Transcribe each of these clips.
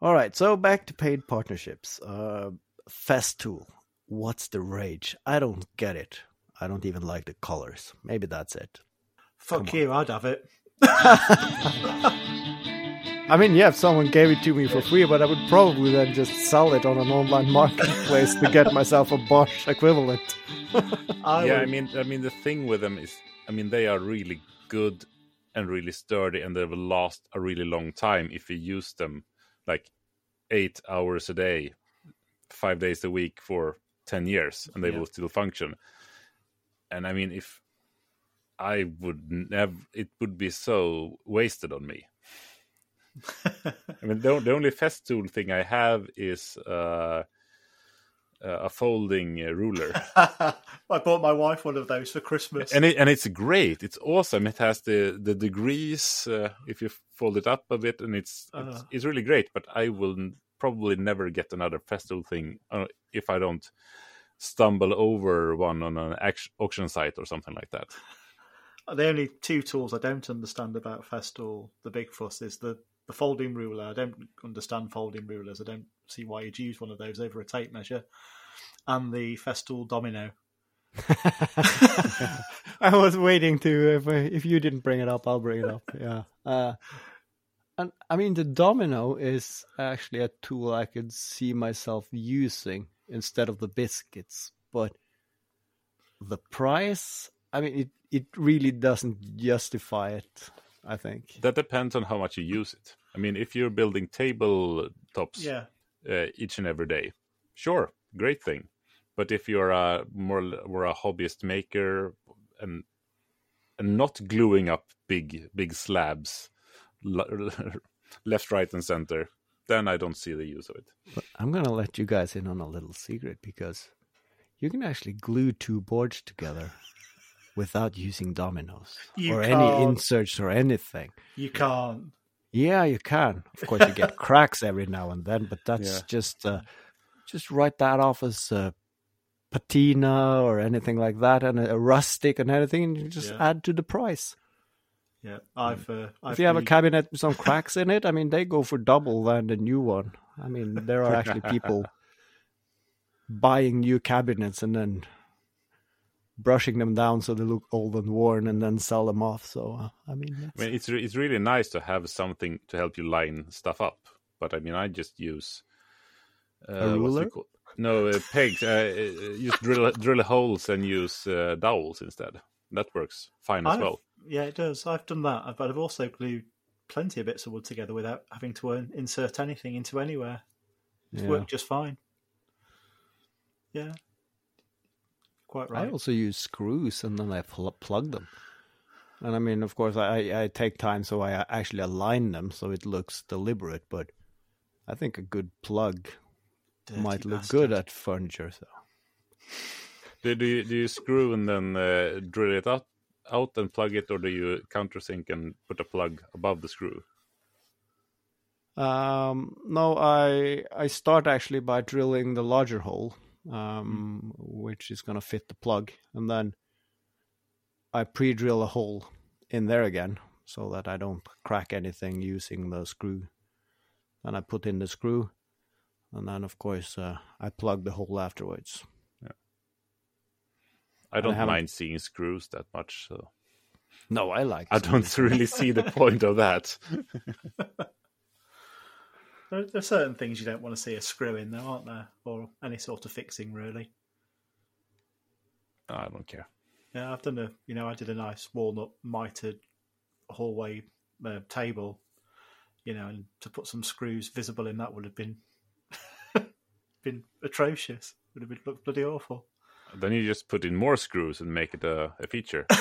All right, so back to paid partnerships. Uh, Festool, what's the rage? I don't get it. I don't even like the colors. Maybe that's it. Fuck you, I'd have it. I mean, yeah, if someone gave it to me for free, but I would probably then just sell it on an online marketplace to get myself a Bosch equivalent. I yeah, would... I mean, I mean, the thing with them is, I mean, they are really good and really sturdy, and they will last a really long time if you use them like eight hours a day, five days a week for ten years, and they yeah. will still function. And I mean, if I would never, it would be so wasted on me I mean, the, the only Festool thing I have is uh, a folding uh, ruler. I bought my wife one of those for Christmas, and it, and it's great. It's awesome. It has the the degrees uh, if you fold it up a bit, and it's uh. it's, it's, really great. But I will probably never get another Festool thing uh, if I don't stumble over one on an auction site or something like that. The only two tools I don't understand about Festool, the big fuss, is the the folding ruler. I don't understand folding rulers. I don't see why you'd use one of those over a tape measure. And the Festool domino. I was waiting to if if you didn't bring it up, I'll bring it up. Yeah. Uh, and I mean, the domino is actually a tool I could see myself using instead of the biscuits, but the price, I mean, it it really doesn't justify it. I think that depends on how much you use it. I mean, if you're building tabletops yeah. uh, each and every day, sure, great thing. But if you're a more more a hobbyist maker and and not gluing up big big slabs left, right, and center, then I don't see the use of it. But I'm gonna let you guys in on a little secret because you can actually glue two boards together without using dominoes you or can't. any inserts or anything. You can't. Yeah, you can. Of course, you get cracks every now and then, but that's yeah. just uh, just write that off as uh, patina or anything like that, and a, rustic and anything, and you just yeah. add to the price. Yeah, I've. Uh, I've if you have a cabinet with some cracks in it, I mean, they go for double than the new one. I mean, there are actually people buying new cabinets and then brushing them down so they look old and worn and then sell them off. So uh, I mean, I mean, it's re- it's really nice to have something to help you line stuff up. But I mean, I just use uh, a ruler. No uh, pegs. Uh, uh, just drill drill holes and use uh, dowels instead. That works fine as I've, well. Yeah, it does. I've done that, but I've also glued plenty of bits of wood together without having to insert anything into anywhere. It's yeah. worked just fine. Yeah quite right. I also use screws and then I pl- plug them. And I mean, of course, I, I take time so I actually align them so it looks deliberate. But I think a good plug Dirty might look bastard. good at furniture. So, do, do you do you screw and then uh, drill it out out and plug it, or do you countersink and put a plug above the screw? Um, no, I I start actually by drilling the larger hole um, which is going to fit the plug. And then I pre drill a hole in there again so that I don't crack anything using the screw. And I put in the screw, and then, of course, uh, I plug the hole afterwards. Yeah. I don't I mind seeing screws that much. So. No, I like. I don't really see the point of that. There, there, are certain things you don't want to see a screw in, though, aren't there? Or any sort of fixing, really. I don't care. Yeah, I've done a, you know, I did a nice walnut mitered hallway uh, table, you know, and to put some screws visible in that would have been been atrocious. Would have been looked bloody awful. Then you just put in more screws and make it a, a feature.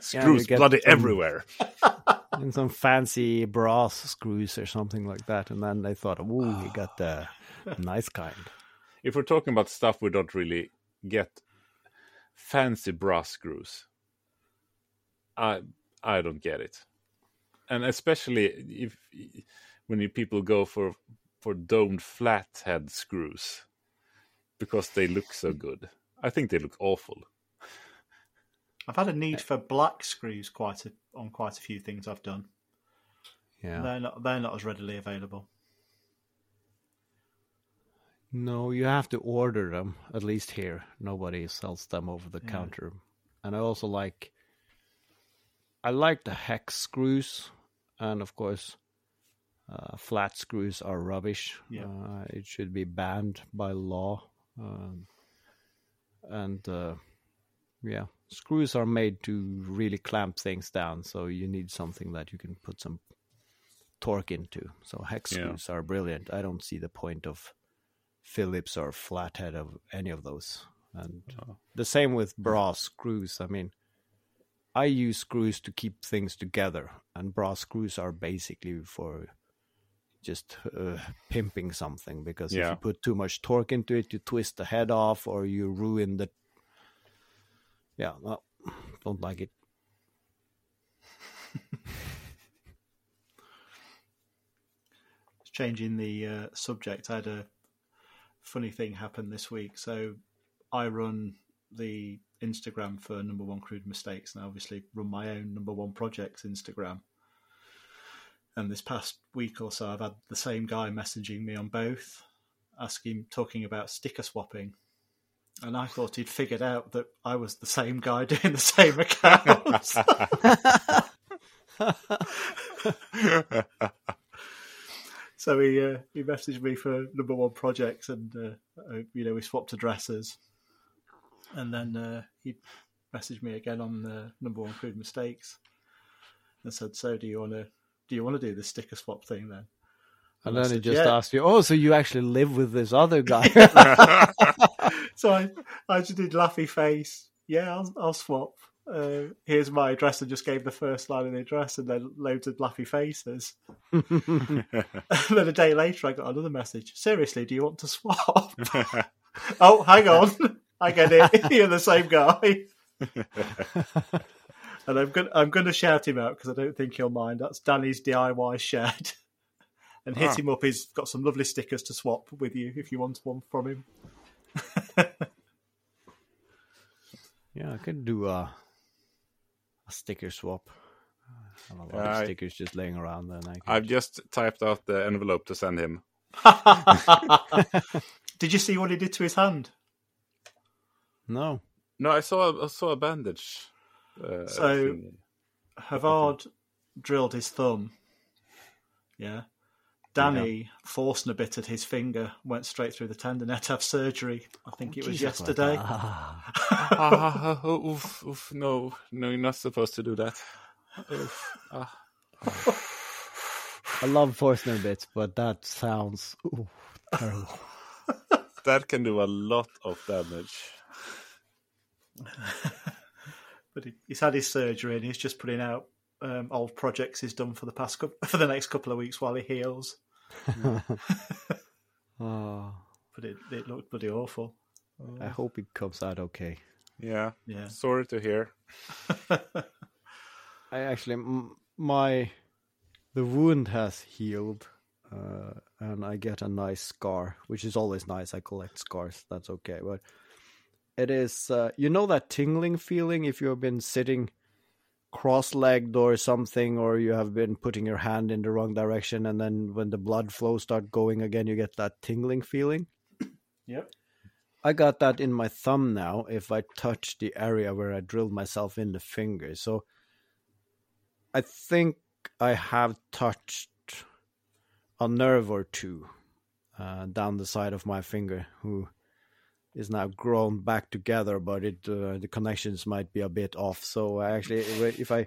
screws yeah, bloody some... everywhere and some fancy brass screws or something like that. And then they thought, oh, he got the nice kind. If we're talking about stuff we don't really get, fancy brass screws, I I don't get it, and especially if when you people go for for domed flathead screws because they look so hmm. good. I think they look awful. I've had a need eh. for black screws quite a, on quite a few things I've done. Yeah. They're not they're not as readily available. No, you have to order them. At least here, nobody sells them over the Yeah. counter. And I also like, I like the hex screws, and of course, uh, flat screws are rubbish. Yeah. Uh, it should be banned by law. Um, and uh, yeah, screws are made to really clamp things down, so you need something that you can put some torque into. So hex Yeah. screws are brilliant. I don't see the point of Phillips or flathead of any of those. And Oh. the same with brass screws. I mean, I use screws to keep things together, and brass screws are basically for just uh, pimping something because if you put too much torque into it, you twist the head off or you ruin the. Yeah, well, don't like it. Changing the uh, subject, I had a funny thing happen this week. So I run the Instagram for Number One Crude Mistakes, and I obviously run my own Number One Projects Instagram. And this past week or so, I've had the same guy messaging me on both, asking, talking about sticker swapping. And I thought he'd figured out that I was the same guy doing the same accounts. So he uh, he messaged me for number one projects, and uh, uh, you know we swapped addresses, and then uh, he messaged me again on the number one crude mistakes, and said, "So do you want to do you want to do the sticker swap thing then?" And I then he just "Yeah." asked you, "Oh, so you actually live with this other guy?" So I I just did laughy face. Yeah, I'll, I'll swap. Uh, here's my address, and just gave the first line of the address, and then loads of laughy faces. and then a day later, I got another message. Seriously, do you want to swap? oh, hang on. I get it. You're the same guy. And I'm going I'm going to shout him out because I don't think he'll mind. That's Danny's DIY shed. and hit Ah. him up. He's got some lovely stickers to swap with you if you want one from him. yeah, I could do a a sticker swap. I have a lot Yeah, of stickers just laying around, and I. I've just typed out the envelope to send him. Did you see what he did to his hand? no. No, I saw I saw a bandage. Uh, So- thing. Haavard drilled his thumb. Yeah. Danny Forstner bit at his finger, went straight through the tendon, had to have surgery. I think it was Jesus, yesterday. Ah. ah, oh, oof, oof, no, no, you're not supposed to do that. Oof, ah. I love Forstner bit, but that sounds ooh, terrible. That can do a lot of damage. But he, he's had his surgery and he's just putting out um, old projects he's done for the past cou- for the next couple of weeks while he heals. Oh, But it, it looked bloody awful. I hope it comes out okay. Yeah, Yeah. sorry to hear. I actually, m- my the wound has healed, uh, and I get a nice scar, which is always nice. I collect scars, that's okay. But it is, uh, you know, that tingling feeling if you have been sitting cross-legged or something, or you have been putting your hand in the wrong direction, and then when the blood flow start going again, you get that tingling feeling. Yep. I got that in my thumb now if I touch the area where I drilled myself in the finger. So I think I have touched a nerve or two uh, down the side of my finger who is now grown back together, but it uh, the connections might be a bit off. So I actually, if I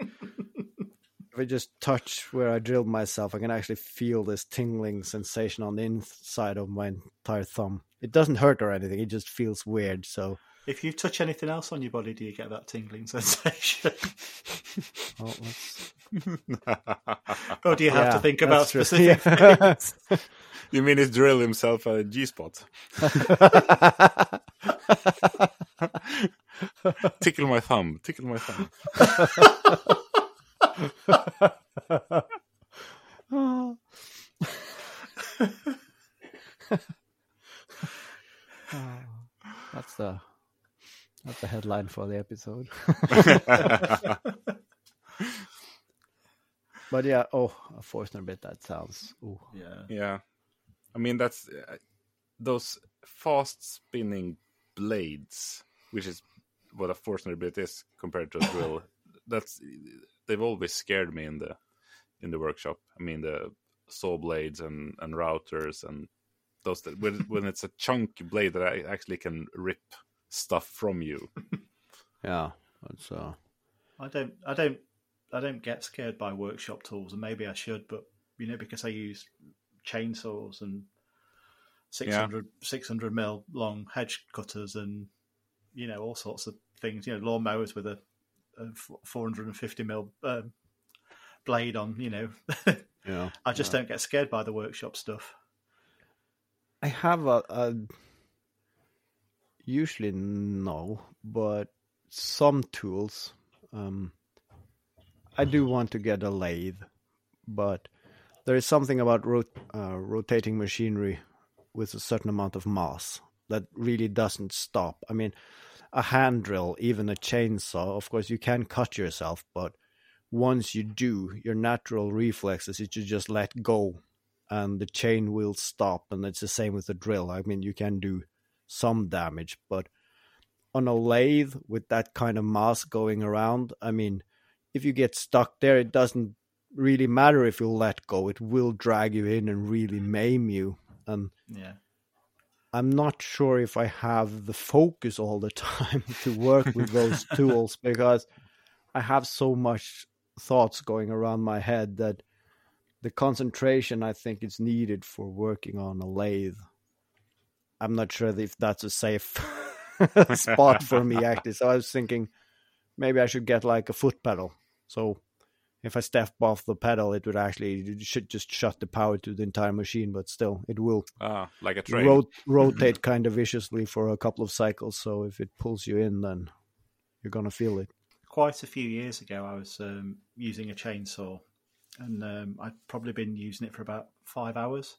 if I just touch where I drilled myself, I can actually feel this tingling sensation on the inside of my entire thumb. It doesn't hurt or anything; it just feels weird. So, If you touch anything else on your body, do you get that tingling sensation? well, let's- or do you have to think about that's true. specific Yeah. things? you mean he's drill himself a G spot? Tickle my thumb. Tickle my thumb. Oh. that's the that's the headline for the episode. but yeah, oh, a Forstner bit. That sounds. Ooh. Yeah. Yeah. I mean, that's uh, those fast spinning blades, which is what a Forstner bit is compared to a drill. that's they've always scared me in the in the workshop. I mean, the saw blades and and routers and those that when when it's a chunky blade that I actually can rip stuff from you. yeah, that's uh. I don't. I don't. I don't get scared by workshop tools, and maybe I should, but you know, because I use chainsaws and 600, yeah. 600 mil long hedge cutters and you know all sorts of things. You know, lawn mowers with a, a 450 mil um, blade on. You know, yeah. I just yeah. don't get scared by the workshop stuff. I have a, a usually no, but some tools. Um, I do want to get a lathe, but there is something about rot- uh, rotating machinery with a certain amount of mass that really doesn't stop. I mean, a hand drill, even a chainsaw, of course, you can cut yourself, but once you do, your natural reflexes is to just let go and the chain will stop. And it's the same with the drill. I mean, you can do some damage, but on a lathe with that kind of mass going around, I mean, if you get stuck there, it doesn't really matter if you let go. It will drag you in and really maim you. And yeah. I'm not sure if I have the focus all the time to work with those tools because I have so much thoughts going around my head that the concentration I think is needed for working on a lathe. I'm not sure if that's a safe spot for me actually. So I was thinking maybe I should get like a foot pedal. So if I step off the pedal, it would actually it should just shut the power to the entire machine, but still it will ah, like a train. Rot- rotate kind of viciously for a couple of cycles. So if it pulls you in, then you're gonna feel it. Quite a few years ago, I was um, using a chainsaw, and um, I'd probably been using it for about five hours,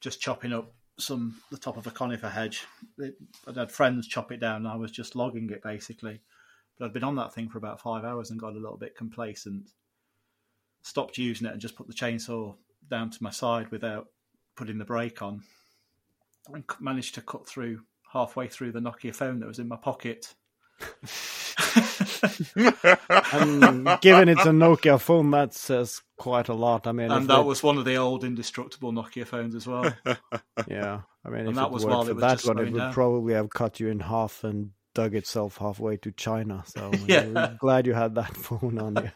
just chopping up some the top of a conifer hedge. It, I'd had friends chop it down, and I was just logging it basically but I'd been on that thing for about five hours and got a little bit complacent. Stopped using it and just put the chainsaw down to my side without putting the brake on, and managed to cut through halfway through the Nokia phone that was in my pocket. and given it's a Nokia phone, that says quite a lot. I mean, and that was one of the old indestructible Nokia phones as well. yeah, I mean, and if that it was while for it was that one, it would down. probably have cut you in half and dug itself halfway to China. So Yeah. we're glad you had that phone on you.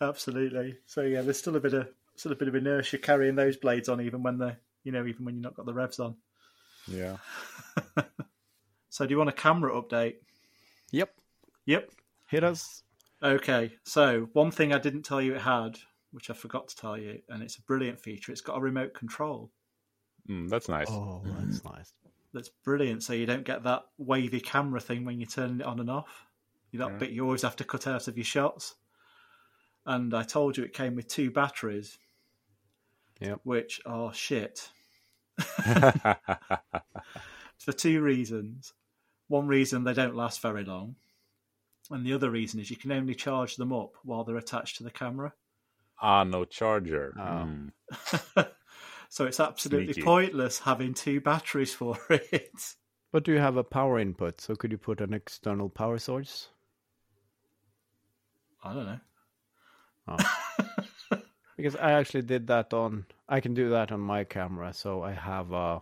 Absolutely. So yeah, there's still a bit of still a bit of inertia carrying those blades on, even when they're you know even when you've not got the revs on. Yeah. So do you want a camera update? Yep, Yep. hit us. Okay, so one thing I didn't tell you it had, which I forgot to tell you, and it's a brilliant feature. It's got a remote control. Mm, that's nice. Oh, that's nice. That's brilliant. So you don't get that wavy camera thing when you're turning it on and off. You that Yeah. bit you always have to cut out of your shots. And I told you it came with two batteries, Yep. which are shit for two reasons. One reason they don't last very long, and the other reason is you can only charge them up while they're attached to the camera. ah, no charger. Mm. So it's absolutely Sneaky. pointless having two batteries for it. But do you have a power input? So could you put an external power source? I don't know. Oh. because I actually did that on. I can do that on my camera. So I have a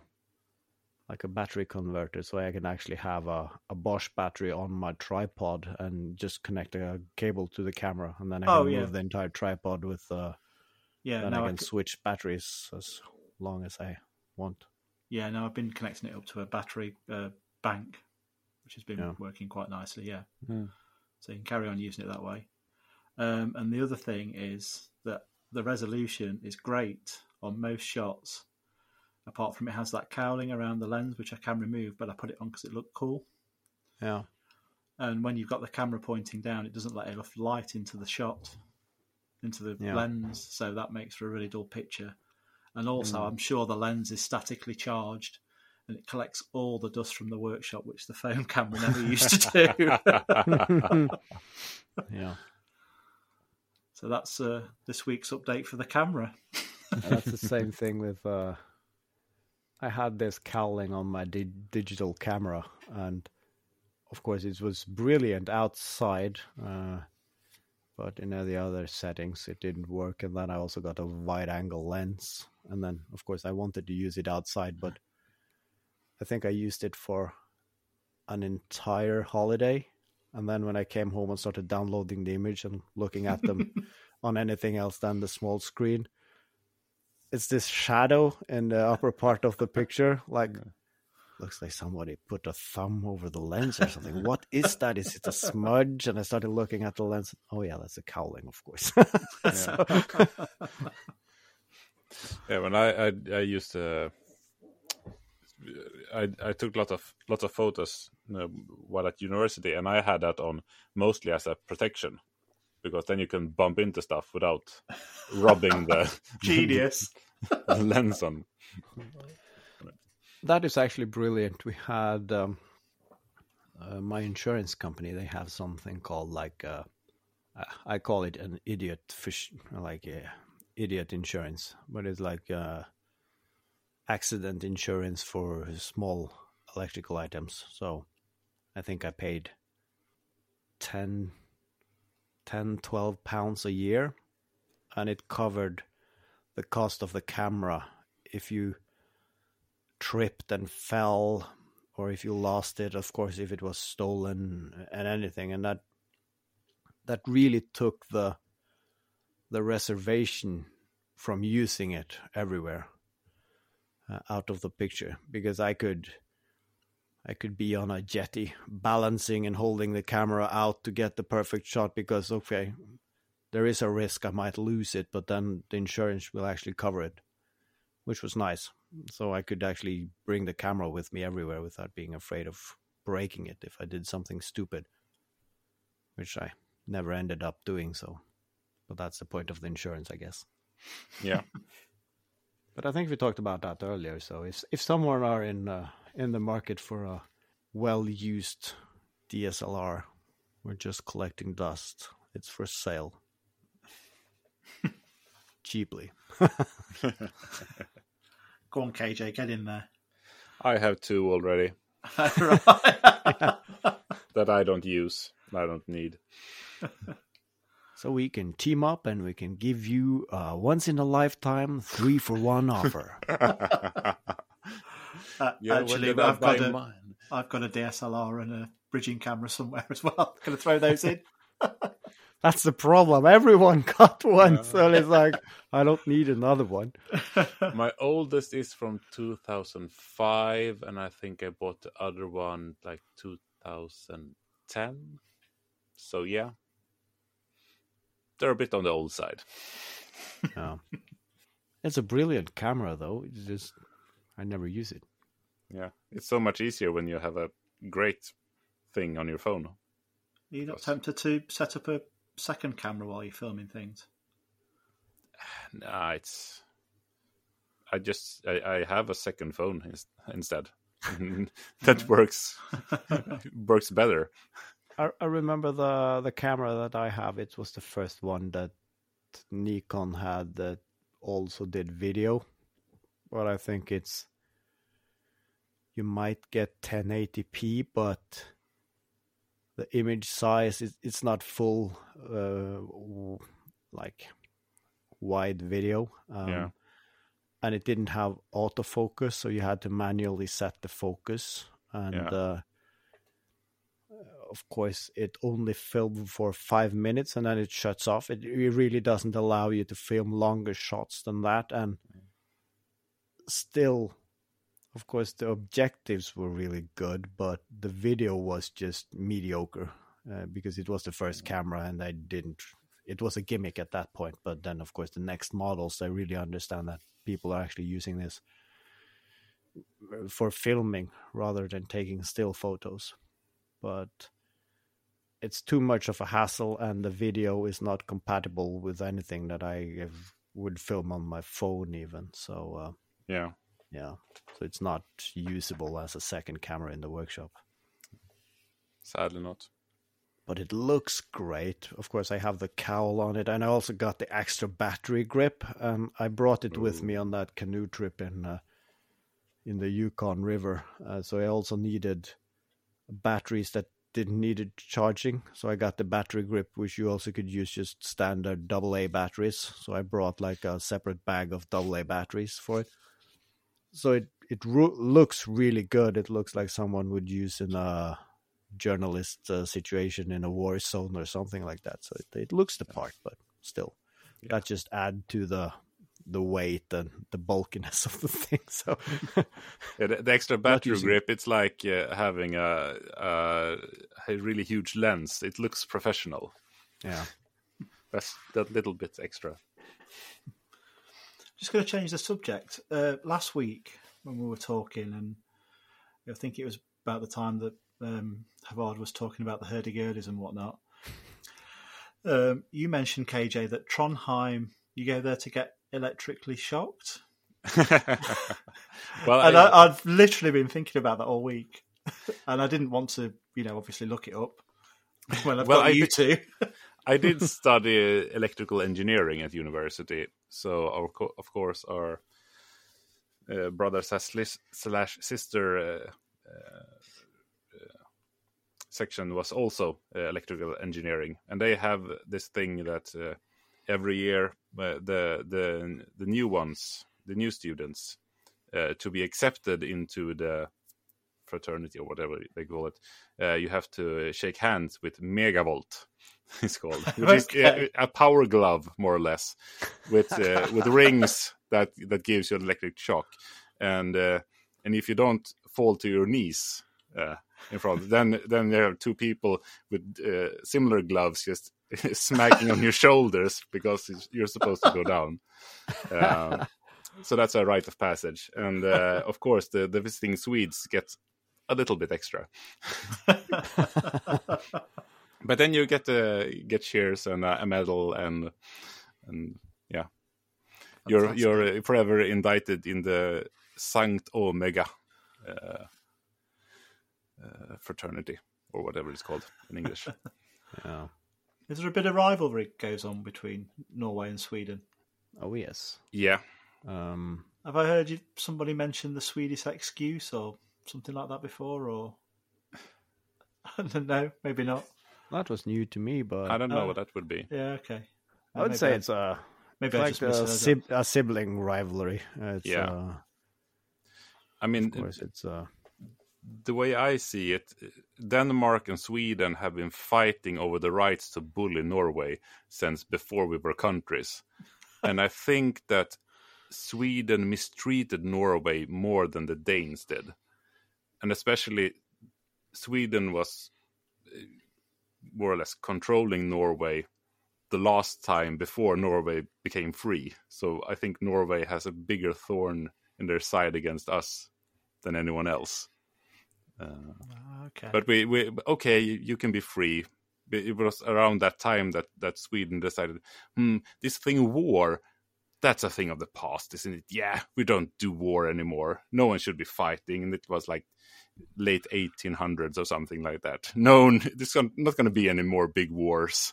like a battery converter, so I can actually have a, a Bosch battery on my tripod and just connect a cable to the camera, and then I can Oh, move yeah. the entire tripod with. Uh, Yeah, then I I can c- switch batteries as long as I want. yeah, no, I've been connecting it up to a battery uh, bank, which has been Yeah. working quite nicely. Yeah, Hmm. so you can carry on using it that way. Um, and the other thing is that the resolution is great on most shots. Apart from it has that cowling around the lens, which I can remove, but I put it on because it looked cool. Yeah. And when you've got the camera pointing down, it doesn't let enough light into the shot, into the Yeah. lens, so that makes for a really dull picture. And also, Mm. I'm sure the lens is statically charged, and it collects all the dust from the workshop, which the phone camera never used to do. yeah. So that's uh, this week's update for the camera. that's the same thing with. Uh, I had this cowling on my di- digital camera, and of course it was brilliant outside. Uh, but in the other settings, it didn't work. And then I also got a wide angle lens, and then of course I wanted to use it outside, but I think I used it for an entire holiday. And then when I came home and started downloading the image and looking at them on anything else than the small screen, it's this shadow in the upper part of the picture. Like, looks like somebody put a thumb over the lens or something. what is that? Is it a smudge? And I started looking at the lens. Oh, yeah, that's a cowling, of course. so... yeah, when I, I, I used to. Uh I I took lot of lots of photos you know, while at university, and I had that on mostly as a protection because then you can bump into stuff without rubbing the genius lens on. That is actually brilliant. We had um, uh, my insurance company. They have something called like uh, I call it an idiot fish, like uh, idiot insurance, but it's like uh, accident insurance for small electrical items. So I think I paid 10, 10 12 pounds a year and it covered the cost of the camera. If you tripped and fell or if you lost it of course if it was stolen and anything. And that that really took the the reservation from using it everywhere uh, out of the picture because I could I could be on a jetty balancing and holding the camera out to get the perfect shot because okay there is a risk I might lose it but then the insurance will actually cover it which was nice so I could actually bring the camera with me everywhere without being afraid of breaking it if I did something stupid which I never ended up doing so but that's the point of the insurance I guess yeah But I think we talked about that earlier. So if if someone are in uh, in the market for a well used DSLR, we're just collecting dust. It's for sale. Cheaply. Go on, KJ, get in there. I have two already. that I don't use. I don't need. So we can team up and we can give you a once in a lifetime three for one offer. Uh, yeah, actually, I've got a, mine? I've got a DSLR and a bridging camera somewhere as well. Going to throw those in? That's the problem. Everyone got one, yeah. so it's like I don't need another one. My oldest is from 2005, and I think I bought the other one like 2010. So yeah, they're a bit on the old side. yeah. It's a brilliant camera, though. It's just I never use it. Yeah, it's so much easier when you have a great thing on your phone. Are you not tempted to set up a second camera while you're filming things? Nah, it's. I just I, I have a second phone instead. that works works better. I, I remember the the camera that I have. It was the first one that Nikon had that also did video, but I think it's you might get 1080p, but the image size is it's not full uh, like wide video. Um, yeah. And it didn't have autofocus, so you had to manually set the focus. And yeah. uh, of course, it only filmed for five minutes and then it shuts off. It, it really doesn't allow you to film longer shots than that. And still, of course, the objectives were really good, but the video was just mediocre uh, because it was the first camera and I didn't. It was a gimmick at that point, but then, of course, the next models, I really understand that people are actually using this for filming rather than taking still photos. But it's too much of a hassle and the video is not compatible with anything that I have, would film on my phone even. So uh, yeah, yeah. So it's not usable as a second camera in the workshop. Sadly not. but it looks great. Of course, I have the cowl on it, and I also got the extra battery grip. Um, I brought it Ooh. with me on that canoe trip in uh, in the Yukon River, uh, so I also needed batteries that didn't need it charging. So I got the battery grip, which you also could use just standard AA batteries. So I brought like a separate bag of AA batteries for it. So it it ro- looks really good. It looks like someone would use in a journalist uh, situation in a war zone or something like that. So it, it looks the part, but still, yeah. that just add to the the weight and the bulkiness of the thing. So yeah, the, the, extra battery grip, it's like uh, having a, a, a really huge lens. It looks professional. Yeah, that's that little bit extra. Just going to change the subject. Uh, last week when we were talking, and I think it was about the time that um, Haavard was talking about the hurdy-gurdies and whatnot. Um, you mentioned KJ that Trondheim, you go there to get electrically shocked. well, and I, have literally been thinking about that all week, and I didn't want to, you know, obviously look it up when I've well, got I you two. I did study electrical engineering at university, so our, of course our uh, brother slash sister uh, uh, section was also uh, electrical engineering, and they have this thing that uh, every year uh, the the the new ones, the new students, uh, to be accepted into the fraternity or whatever they call it, uh, you have to shake hands with megavolt. It's called, which okay. is a, a, power glove, more or less, with uh, with rings that that gives you an electric shock, and and if you don't fall to your knees in front. then then there are two people with uh, similar gloves just smacking on your shoulders because you're supposed to go down. Um, so that's a rite of passage, and uh, of course the the visiting Swedes get a little bit extra. but then you get uh, get cheers and a medal and and yeah, you're you're forever indicted in the Sankt Omega. Uh, uh, fraternity or whatever it's called in English. yeah. Is there a bit of rivalry goes on between Norway and Sweden? Oh yes. Yeah. Um, Have I heard you, somebody mention the Swedish excuse or something like that before? Or no, maybe not. That was new to me, but I don't know oh. what that would be. Yeah, okay. I would maybe say it's a maybe like a, sib- a, sibling rivalry. It's, yeah. Uh, I mean, of course, it's uh, the way I see it, Denmark and Sweden have been fighting over the rights to bully Norway since before we were countries. and I think that Sweden mistreated Norway more than the Danes did. And especially Sweden was uh, more or less controlling Norway the last time before Norway became free. So I think Norway has a bigger thorn in their side against us than anyone else. Uh, okay. But we, we okay, you, you, can be free. It was around that time that, that Sweden decided, hmm, this thing war, that's a thing of the past, isn't it? Yeah, we don't do war anymore. No one should be fighting. And it was like late 1800s or something like that. No, there's not going to be any more big wars.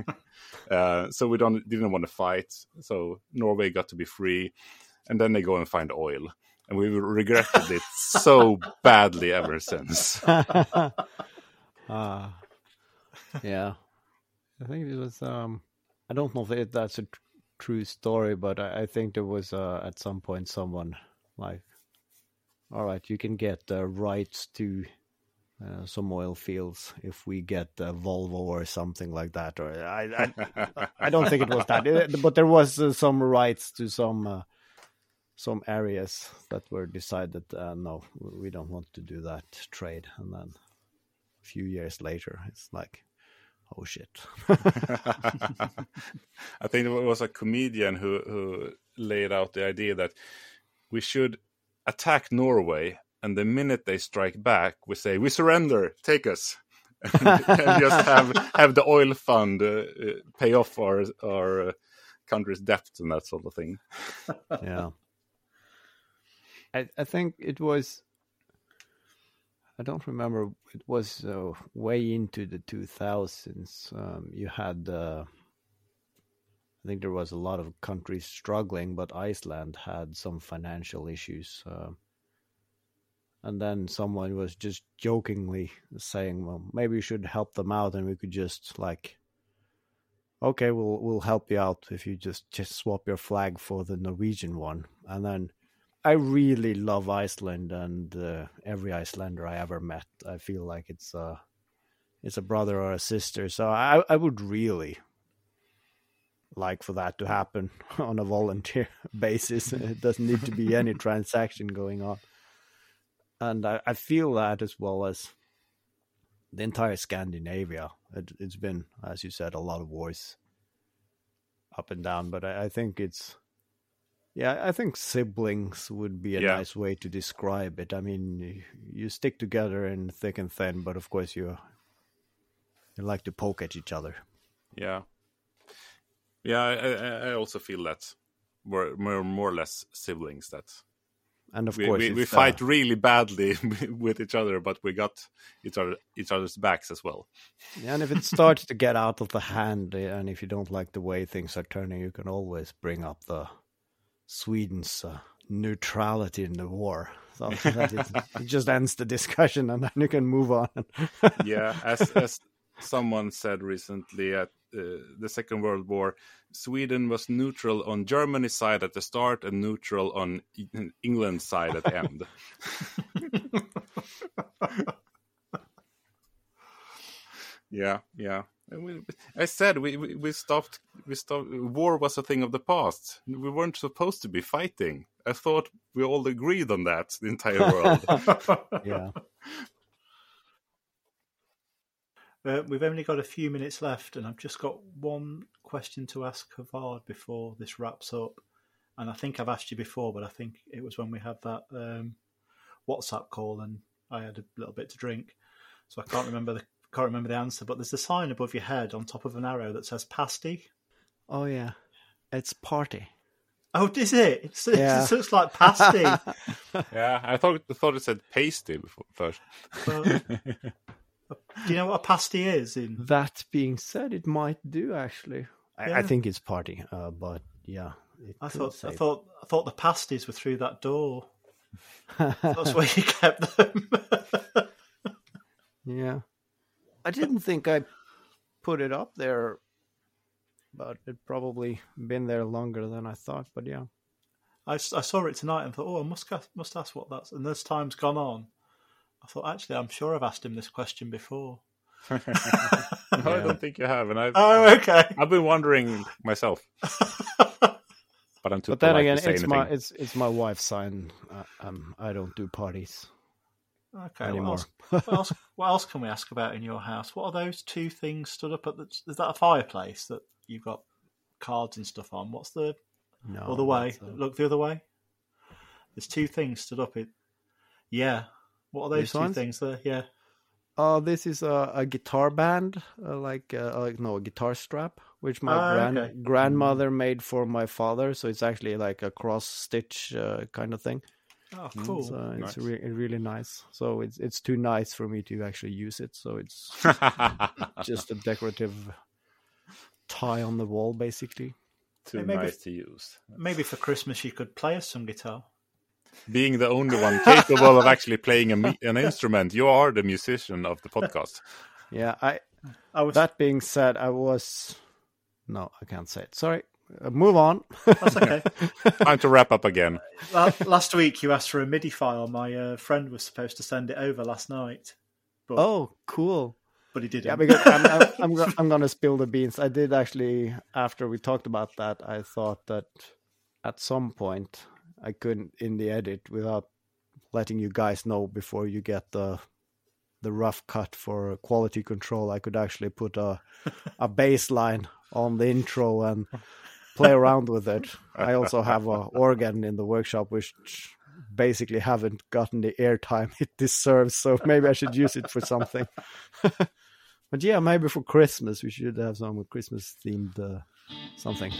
uh, so we don't didn't want to fight. So Norway got to be free, and then they go and find oil and we've regretted it so badly ever since. uh, yeah, I think it was. Um, I don't know if it, that's a tr- true story, but I, I think there was uh, at some point someone like, "All right, you can get the rights to." Uh, some oil fields if we get uh, Volvo or something like that. Or I, I, I don't think it was that, but there was uh, some rights to some uh, some areas that were decided uh, no we don't want to do that trade and then a few years later it's like oh shit. I think it was a comedian who who laid out the idea that we should attack norway and the minute they strike back we say we surrender. Take us. And just have have the oil fund uh, uh, pay off our our uh, country's debts and that sort of thing. Yeah. I, I think it was I don't remember. It was uh, way into the 2000s. Um, you had, uh, I think there was a lot of countries struggling, but Iceland had some financial issues. Uh, and then someone was just jokingly saying, "Well, maybe we should help them out, and we could just like, okay, we'll we'll help you out if you just just swap your flag for the Norwegian one." And then I really love Iceland and uh, every Icelander I ever met. I feel like it's a it's a brother or a sister. So I I would really like for that to happen on a volunteer basis. It doesn't need to be any transaction going on. And I, I feel that as well as the entire Scandinavia. It, has been, as you said, a lot of wars up and down, but I, I think it's yeah, I think siblings would be a yeah. nice way to describe it. I mean, you stick together in thick and thin, but of course you you like to poke at each other. Yeah, yeah. I, I also feel that we're, we're more or less siblings. That and of we, course we, we fight really badly with each other, but we got each other each other's backs as well. Yeah, and if it starts to get out of the hand, and if you don't like the way things are turning, you can always bring up the Sweden's uh, neutrality in the war. So it, it just ends the discussion, and then you can move on. yeah, as as someone said recently at uh, the Second World War, Sweden was neutral on Germany's side at the start and neutral on England's side at the end. yeah, yeah. We, I said we, we, we stopped we stopped war was a thing of the past. We weren't supposed to be fighting. I thought we all agreed on that, the entire world. yeah. Uh, we've only got a few minutes left, and I've just got one question to ask Haavard before this wraps up. And I think I've asked you before, but I think it was when we had that um, WhatsApp call, and I had a little bit to drink, so I can't remember the can't remember the answer, but there's a sign above your head on top of an arrow that says pasty. Oh yeah, it's party. Oh, is it? It's, yeah. it looks like pasty. yeah, I thought I thought it said pasty before first. Well, do you know what a pasty is? In that being said, it might do actually. I, yeah. I think it's party, uh, but yeah. I thought say... I thought I thought the pasties were through that door. That's where you kept them. yeah. I didn't think I put it up there, but it probably been there longer than I thought. But yeah, I, I saw it tonight and thought, oh, I must must ask what that's. And as time's gone on, I thought actually, I'm sure I've asked him this question before. no, yeah. I don't think you have, and I've. Oh, okay. I've been wondering myself. but I'm too. But then again, it's anything. my it's it's my wife's sign. Uh, um, I don't do parties. Okay. Anymore. What else, what else, what else? can we ask about in your house? What are those two things stood up at the? Is that a fireplace that you've got cards and stuff on? What's the no, other way? A... Look the other way. There's two things stood up. It. Yeah. What are those These two ones? things there? Yeah. Uh, this is a, a guitar band, uh, like uh, like no a guitar strap, which my grand, okay. grandmother made for my father. So it's actually like a cross stitch uh, kind of thing. Oh, cool! Uh, so nice. it's re- really nice. So it's it's too nice for me to actually use it. So it's just a decorative tie on the wall, basically. Too maybe, nice to use. Maybe for Christmas you could play us some guitar. Being the only one capable of actually playing a, an instrument, you are the musician of the podcast. Yeah, I. I was... That being said, I was. No, I can't say it. Sorry. Uh, move on. That's okay. Time to wrap up again. last week you asked for a MIDI file. My uh, friend was supposed to send it over last night. But, oh, cool. But he didn't. Yeah, because I'm, I'm, I'm, I'm going to spill the beans. I did actually, after we talked about that, I thought that at some point I couldn't, in the edit, without letting you guys know before you get the the rough cut for quality control, I could actually put a a bass line on the intro and play around with it. I also have an organ in the workshop which basically haven't gotten the airtime it deserves, so maybe I should use it for something. but yeah, maybe for Christmas we should have some Christmas themed uh, something.